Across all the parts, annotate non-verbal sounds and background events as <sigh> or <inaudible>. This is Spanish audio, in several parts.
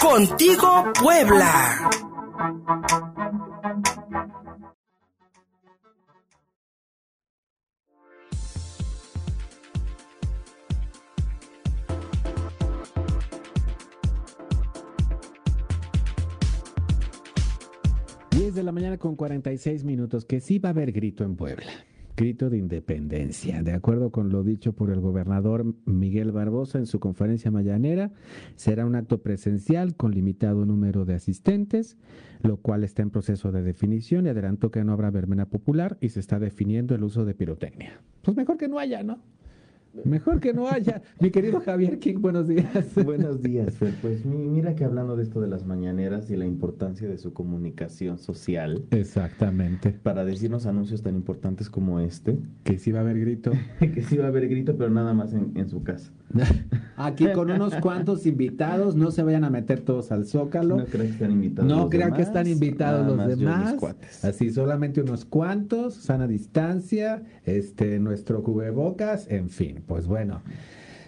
Contigo Puebla. 10 de la mañana con 46 minutos, que sí va a haber grito en Puebla. Grito de independencia. De acuerdo con lo dicho por el gobernador Miguel Barbosa en su conferencia mañanera, será un acto presencial con limitado número de asistentes, lo cual está en proceso de definición y adelantó que no habrá verbena popular y se está definiendo el uso de pirotecnia. Pues mejor que no haya, ¿no? Mejor que no haya. Mi querido Javier King, buenos días. Buenos días, Fer. Pues mira que hablando de esto de las mañaneras y la importancia de su comunicación social. Exactamente. Para decirnos anuncios tan importantes como este. Que sí va a haber grito. <laughs> que sí va a haber grito, pero nada más en, su casa. <laughs> Aquí con unos cuantos invitados, no se vayan a meter todos al zócalo. No crean que están invitados. No crean que están invitados los demás. Así solamente unos cuantos, sana distancia, este, nuestro cubrebocas, en fin pues bueno.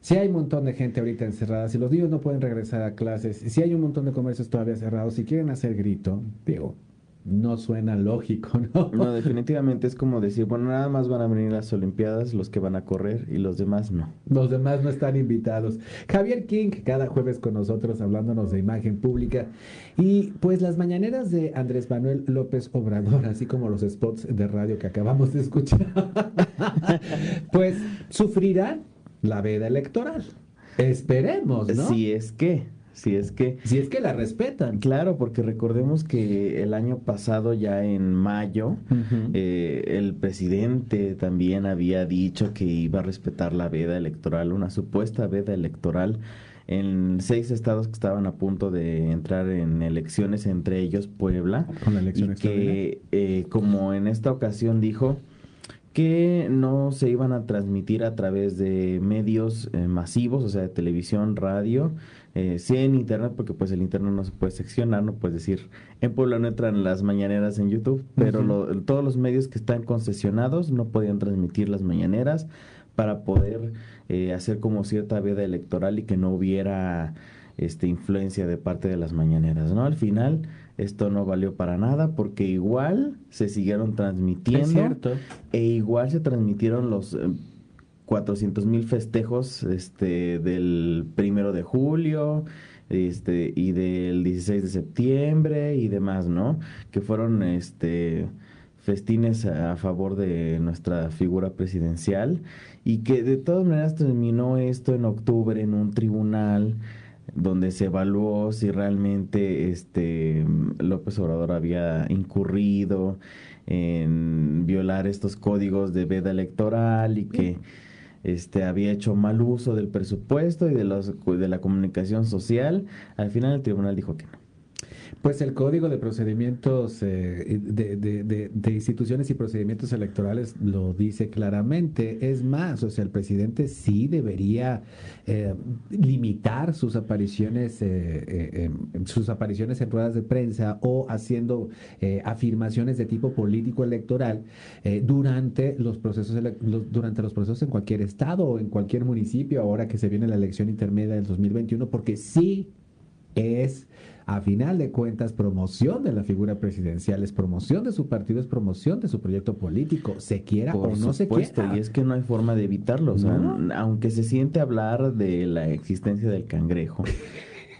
Si hay un montón de gente ahorita encerrada, si los niños no pueden regresar a clases, si hay un montón de comercios todavía cerrados, si quieren hacer grito, digo, no suena lógico, ¿no? No, definitivamente es como decir, bueno, nada más van a venir las Olimpiadas los que van a correr y los demás no. Los demás no están invitados. Javier King, cada jueves con nosotros hablándonos de imagen pública. Y pues las mañaneras de Andrés Manuel López Obrador, así como los spots de radio que acabamos de escuchar, <laughs> pues sufrirán la veda electoral. Esperemos, ¿no? Si es que. Si es que... Si es que la respetan. Claro, porque recordemos que el año pasado, ya en mayo, eh, el presidente también había dicho que iba a respetar la veda electoral, una supuesta veda electoral en seis estados que estaban a punto de entrar en elecciones, entre ellos Puebla, Con la elección y que eh, como en esta ocasión dijo que no se iban a transmitir a través de medios eh, masivos, o sea, de televisión, radio, eh, sí en internet, porque pues el internet no se puede seccionar, no puedes decir, en Puebla no entran las mañaneras en YouTube, pero todos los medios que están concesionados no podían transmitir las mañaneras para poder eh, hacer como cierta veda electoral y que no hubiera este influencia de parte de las mañaneras, ¿no? Al final esto no valió para nada porque igual se siguieron transmitiendo e igual se transmitieron los eh, 400 mil festejos este, del primero de julio este, y del 16 de septiembre y demás, ¿no? Que fueron este, festines a favor de nuestra figura presidencial y que de todas maneras terminó esto en octubre en un tribunal donde se evaluó si realmente este López Obrador había incurrido en violar estos códigos de veda electoral y que este, había hecho mal uso del presupuesto y de, los, de la comunicación social. Al final el tribunal dijo que no. Pues el Código de Procedimientos eh, de, Instituciones y Procedimientos Electorales lo dice claramente. Es más, o sea, el presidente sí debería eh, limitar sus apariciones, eh, sus apariciones en ruedas de prensa o haciendo afirmaciones de tipo político electoral durante los procesos durante los procesos en cualquier estado o en cualquier municipio ahora que se viene la elección intermedia del 2021, porque sí es a final de cuentas, promoción de la figura presidencial, es promoción de su partido, es promoción de su proyecto político, se quiera o no se quiera. Y es que no hay forma de evitarlo. aunque se siente hablar de la existencia del cangrejo,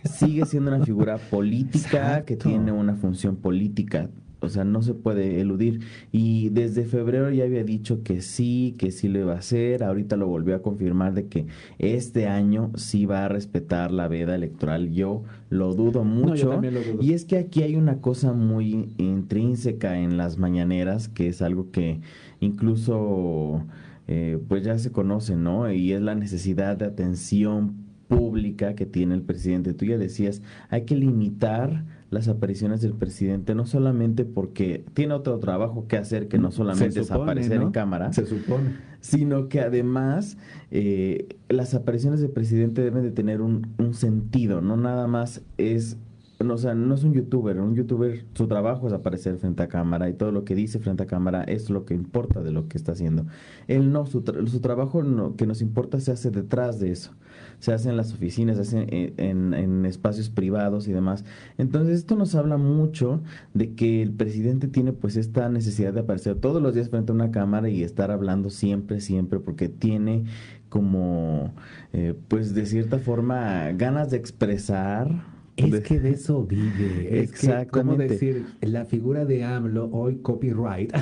sigue siendo una figura política que tiene una función política o sea, no se puede eludir. Y desde febrero ya había dicho que sí, que sí lo iba a hacer. Ahorita lo volvió a confirmar de que este año sí va a respetar la veda electoral. Yo lo dudo mucho. Y es que aquí hay una cosa muy intrínseca en las mañaneras, que es algo que incluso eh, pues ya se conoce, ¿no? Y es la necesidad de atención pública que tiene el presidente. Tú ya decías, hay que limitar las apariciones del presidente, no solamente porque tiene otro trabajo que hacer que no solamente es aparecer en cámara, se supone, sino que además eh, las apariciones del presidente deben de tener un, un sentido, no nada más es o sea, no es un youtuber, un youtuber, su trabajo es aparecer frente a cámara y todo lo que dice frente a cámara es lo que importa de lo que está haciendo. Él no, su, su trabajo que nos importa se hace detrás de eso, se hace en las oficinas, se hace en, en, espacios privados y demás. Entonces esto nos habla mucho de que el presidente tiene pues esta necesidad de aparecer todos los días frente a una cámara y estar hablando siempre, siempre, porque tiene como, eh, pues de cierta forma, ganas de expresar es que de eso vive. Es que, ¿cómo decir? La figura de AMLO, hoy copyright.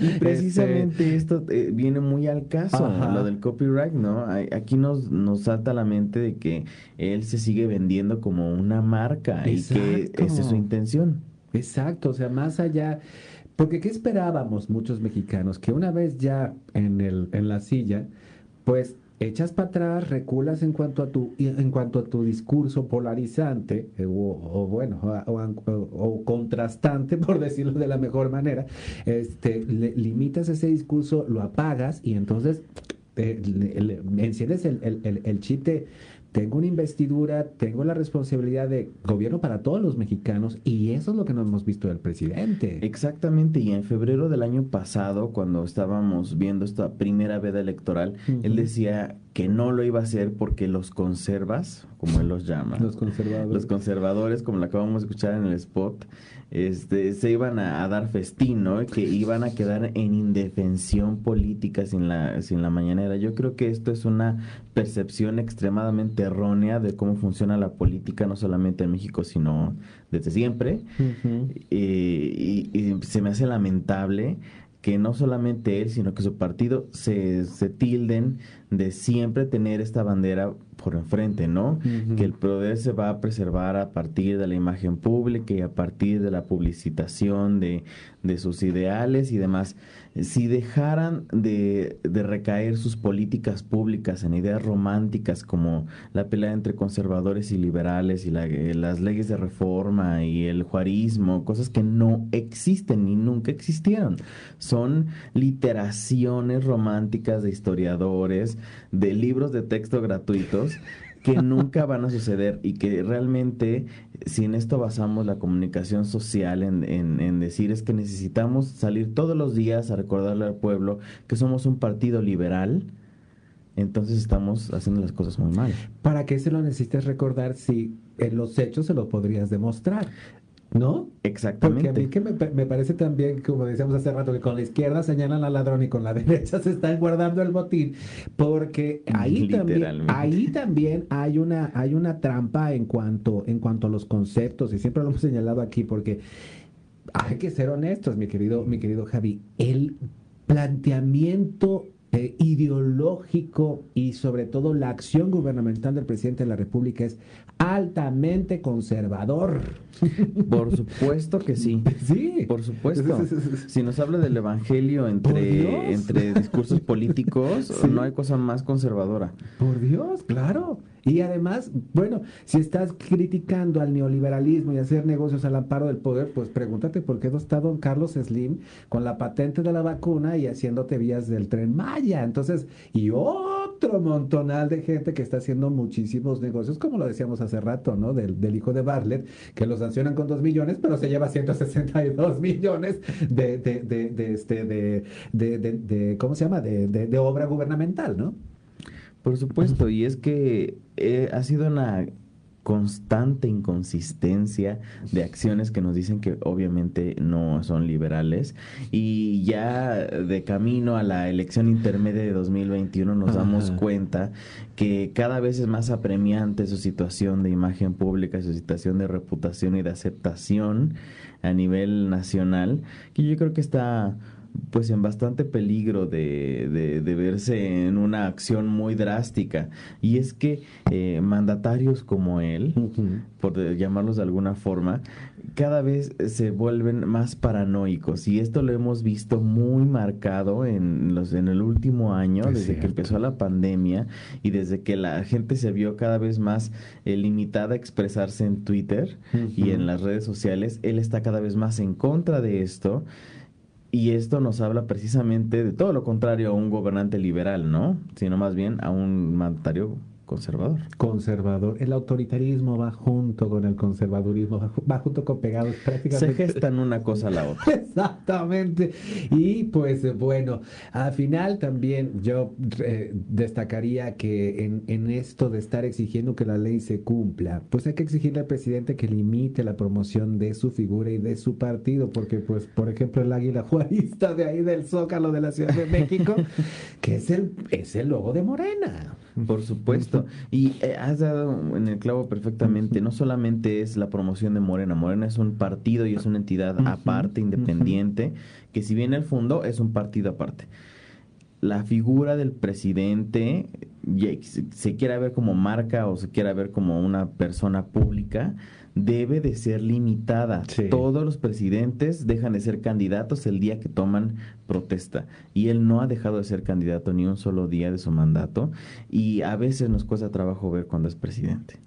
y <laughs> precisamente este, esto eh, viene muy al caso, lo del copyright, ¿no? Aquí nos, nos salta a la mente de que él se sigue vendiendo como una marca y que esa es su intención. Exacto, o sea, más allá... Porque ¿qué esperábamos muchos mexicanos? Que una vez ya en, el, en la silla, pues echas para atrás, reculas en cuanto a tu, en cuanto a tu discurso polarizante, eh, o, bueno, o, contrastante, <laughs> por decirlo de la mejor manera, este, limitas ese discurso, lo apagas y entonces eh, enciendes el, el, el, de tengo una investidura, tengo la responsabilidad de gobierno para todos los mexicanos y eso es lo que no hemos visto del presidente. Exactamente, y en febrero del año pasado, cuando estábamos viendo esta primera veda electoral, él decía que no lo iba a hacer porque los conservas, como él los llama, los conservadores, los conservadores como lo acabamos de escuchar en el spot, este, se iban a, dar festín, ¿no? Que iban a quedar en indefensión política sin la, sin la mañanera. Yo creo que esto es una percepción extremadamente errónea de cómo funciona la política, no solamente en México, sino desde siempre. y, y se me hace lamentable que no solamente él, sino que su partido se, se tilden de siempre tener esta bandera por enfrente, ¿no? Que el poder se va a preservar a partir de la imagen pública y a partir de la publicitación de, de sus ideales y demás. Si dejaran de, de, recaer sus políticas públicas en ideas románticas como la pelea entre conservadores y liberales y las leyes de reforma y el juarismo, cosas que no existen ni nunca existieron, son literaciones románticas de historiadores, de libros de texto gratuitos que nunca van a suceder y que realmente si en esto basamos la comunicación social en, en, decir es que necesitamos salir todos los días a recordarle al pueblo que somos un partido liberal, entonces estamos haciendo las cosas muy mal. ¿Para qué se lo necesitas recordar si en los hechos se lo podrías demostrar? ¿No? Exactamente. Porque a mí que me, parece también, como decíamos hace rato, que con la izquierda señalan al ladrón y con la <laughs> derecha se están guardando el botín, porque ahí también, ahí también hay una, hay una trampa en cuanto, en cuanto a los conceptos, y siempre lo hemos señalado aquí, porque hay que ser honestos, mi querido, mi querido Javi, el planteamiento eh, ideológico y sobre todo la acción gubernamental del presidente de la República es altamente conservador. Por supuesto que sí. <laughs> Sí. Por supuesto. Si nos habla del evangelio entre, entre <laughs> discursos políticos, no hay cosa más conservadora. Por Dios, claro. Y además, bueno, si estás criticando al neoliberalismo y hacer negocios al amparo del poder, pues pregúntate por qué no está don Carlos Slim con la patente de la vacuna y haciéndote vías del tren Maya. Entonces, y otro montonal de gente que está haciendo muchísimos negocios, como lo decíamos hace rato, ¿no? Del, hijo de Bartlett, que lo sancionan con dos millones, pero se lleva 162 <laughs> millones de, de, de, de este, de, ¿cómo se llama? De obra gubernamental, ¿no? Por supuesto, y es que eh, ha sido una constante inconsistencia de acciones que nos dicen que obviamente no son liberales. Y ya de camino a la elección intermedia de 2021 nos damos cuenta que cada vez es más apremiante su situación de imagen pública, su situación de reputación y de aceptación a nivel nacional, que yo creo que está pues en bastante peligro de, de, verse en una acción muy drástica. Y es que eh, mandatarios como él, por llamarlos de alguna forma, cada vez se vuelven más paranoicos. Y esto lo hemos visto muy marcado en, los, en el último año, desde que empezó la pandemia y desde que la gente se vio cada vez más eh, limitada a expresarse en Twitter y en las redes sociales. Él está cada vez más en contra de esto. Y esto nos habla precisamente de todo lo contrario a un gobernante liberal, ¿no? Sino más bien a un mandatario conservador. Conservador. El autoritarismo va junto con el conservadurismo, va, junto con pegados prácticamente. Se gestan una cosa a la otra. <laughs> Exactamente. Y pues bueno, al final también yo eh, destacaría que en, en esto de estar exigiendo que la ley se cumpla, pues hay que exigirle al presidente que limite la promoción de su figura y de su partido, porque pues por ejemplo el águila juarista de ahí del Zócalo de la Ciudad de México, <laughs> que es el, es el logo de Morena. Por supuesto. Y eh, has dado en el clavo perfectamente. No solamente es la promoción de Morena. Morena es un partido y es una entidad aparte, independiente, que si bien el fondo es un partido aparte. La figura del presidente, se quiera ver como marca o se quiera ver como una persona pública, debe de ser limitada. Todos los presidentes dejan de ser candidatos el día que toman protesta. Y él no ha dejado de ser candidato ni un solo día de su mandato. Y a veces nos cuesta trabajo ver cuando es presidente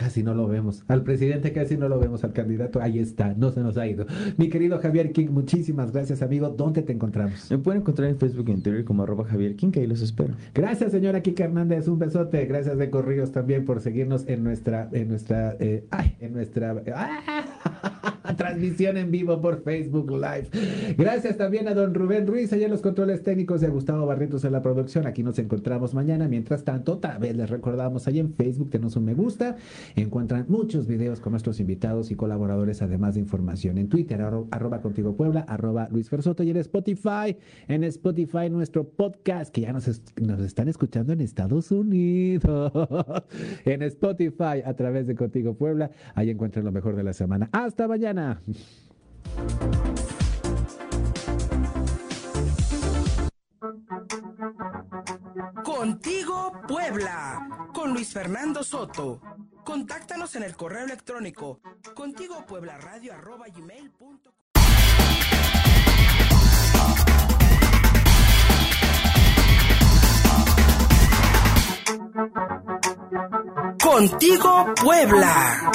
casi no lo vemos. Al presidente casi no lo vemos, al candidato ahí está, no se nos ha ido. Mi querido Javier King, muchísimas gracias, amigo. ¿Dónde te encontramos? Me pueden encontrar en Facebook y en Twitter como arroba Javier King, que ahí los espero. Gracias, señora Kika Hernández, un besote. Gracias de Corrillos también por seguirnos en nuestra, en nuestra, eh, ay, en nuestra, ¡ah! Transmisión en vivo por Facebook Live. Gracias también a don Rubén Ruiz, allá en los controles técnicos y a Gustavo Barrientos en la producción. Aquí nos encontramos mañana. Mientras tanto, otra vez les recordamos ahí en Facebook, tenemos un me gusta. Encuentran muchos videos con nuestros invitados y colaboradores, además de información en Twitter, arroba contigo Puebla, arroba Luis Fersoto y en Spotify, en Spotify nuestro podcast, que ya nos, nos están escuchando en Estados Unidos, <laughs> en Spotify a través de Contigo Puebla. Ahí encuentran lo mejor de la semana. Hasta mañana. Contigo Puebla, con Luis Fernando Soto. Contáctanos en el correo electrónico contigo puebla radio arroba Contigo Puebla.